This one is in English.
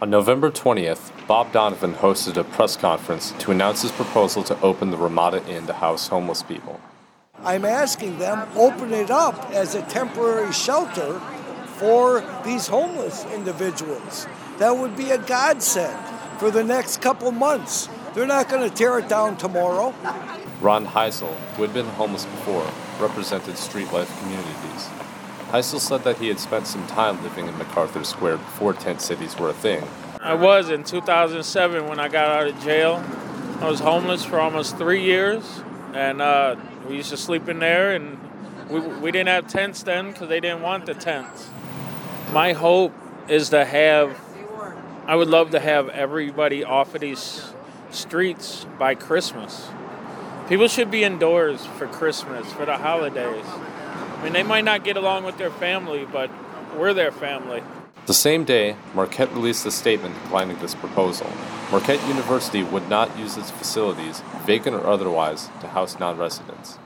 On November 20th, Bob Donovan hosted a press conference to announce his proposal to open the Ramada Inn to house homeless people. I'm asking them open it up as a temporary shelter for these homeless individuals. That would be a godsend for the next couple months. They're not going to tear it down tomorrow. Ron Heisel, who had been homeless before, represented Street Life Communities. Heisel said that he had spent some time living in MacArthur Square before tent cities were a thing. I was in 2007 when I got out of jail. I was homeless for almost three years, and uh, we used to sleep in there, and we, we didn't have tents then because they didn't want the tents. My hope is to have, I would love to have everybody off of these streets by Christmas. People should be indoors for Christmas, for the holidays. I mean, they might not get along with their family, but we're their family. The same day, Marquette released a statement declining this proposal. Marquette University would not use its facilities, vacant or otherwise, to house non residents.